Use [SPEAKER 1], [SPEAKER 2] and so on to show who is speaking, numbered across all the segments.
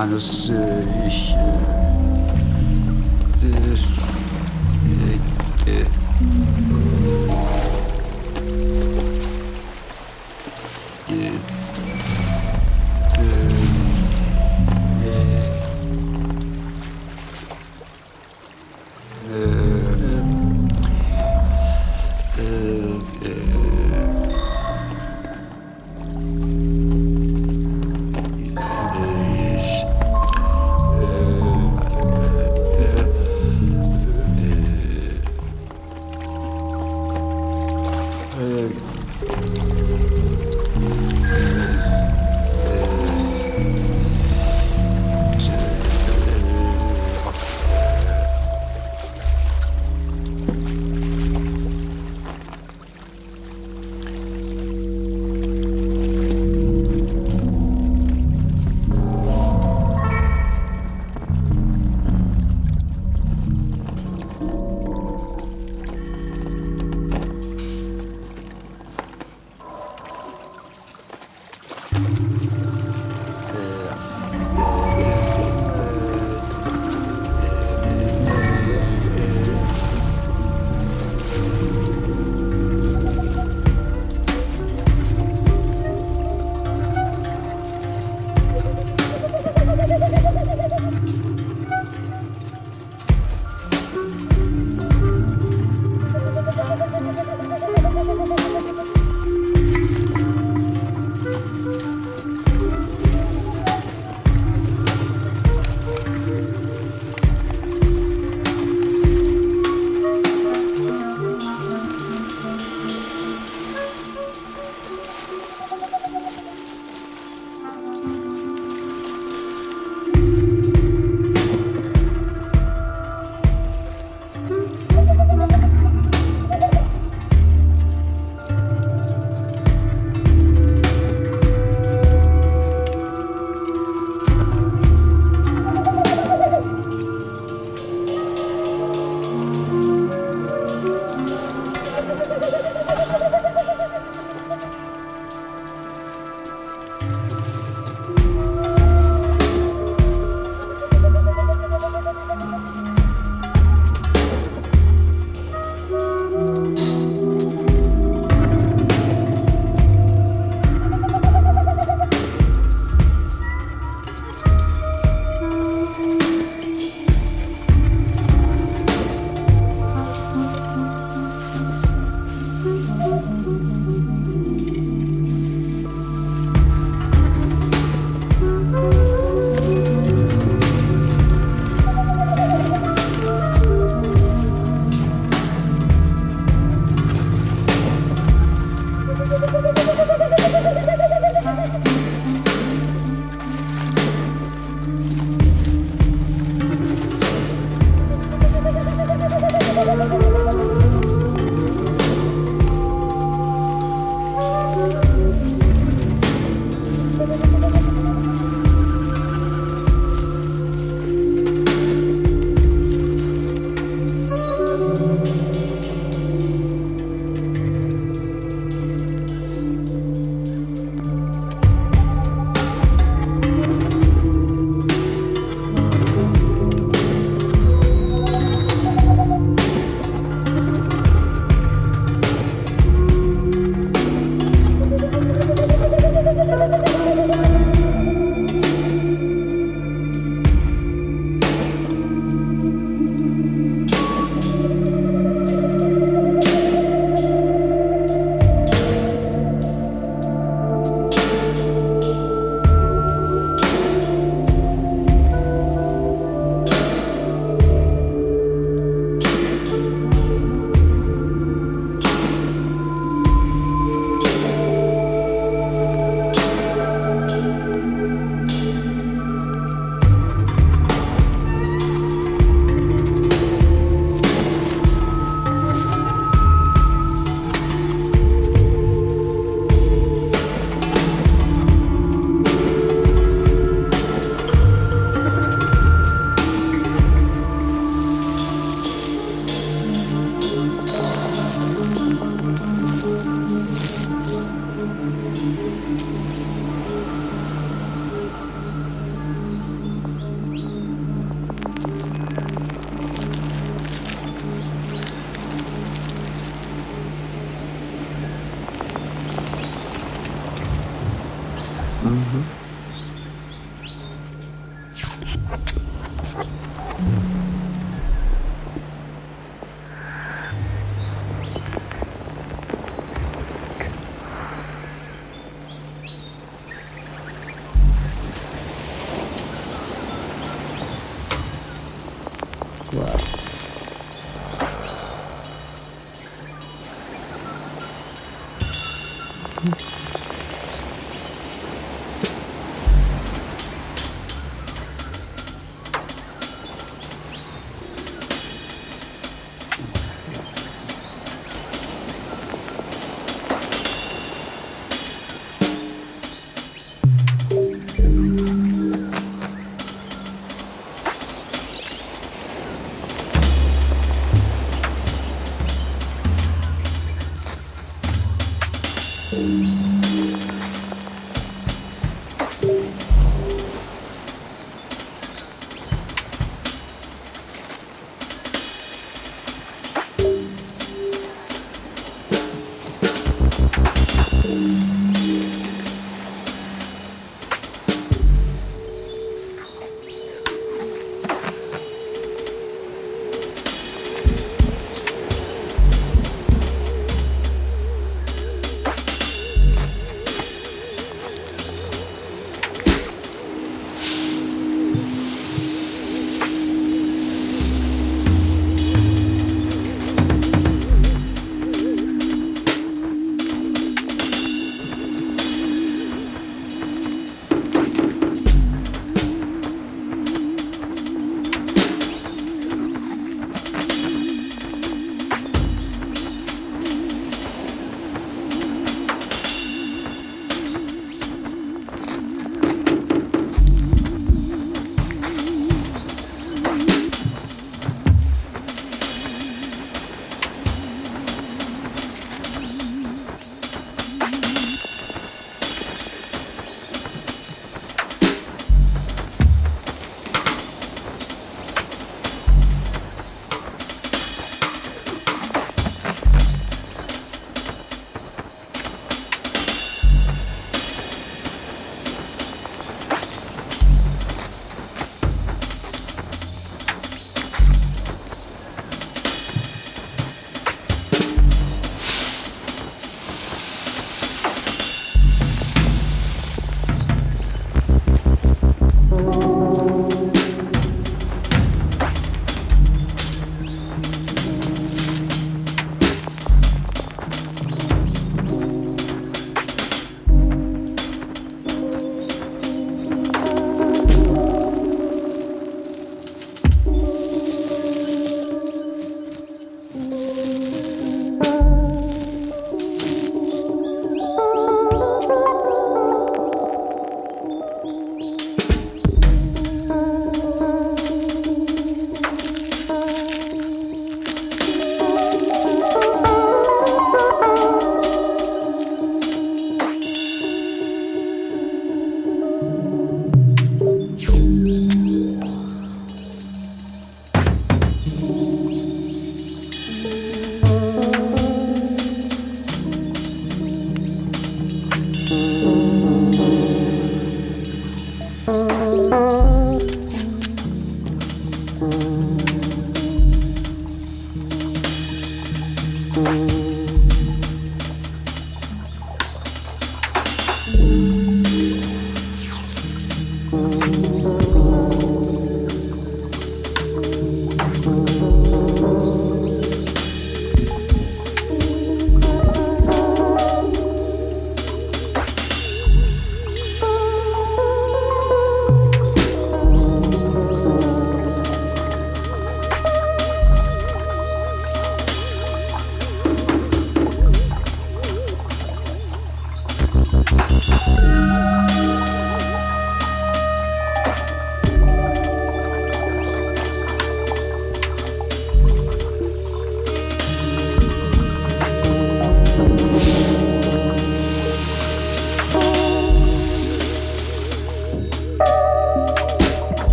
[SPEAKER 1] anos ich uh,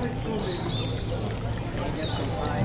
[SPEAKER 2] quick tool maybe. I guess we'll find.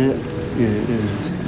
[SPEAKER 2] 嗯嗯。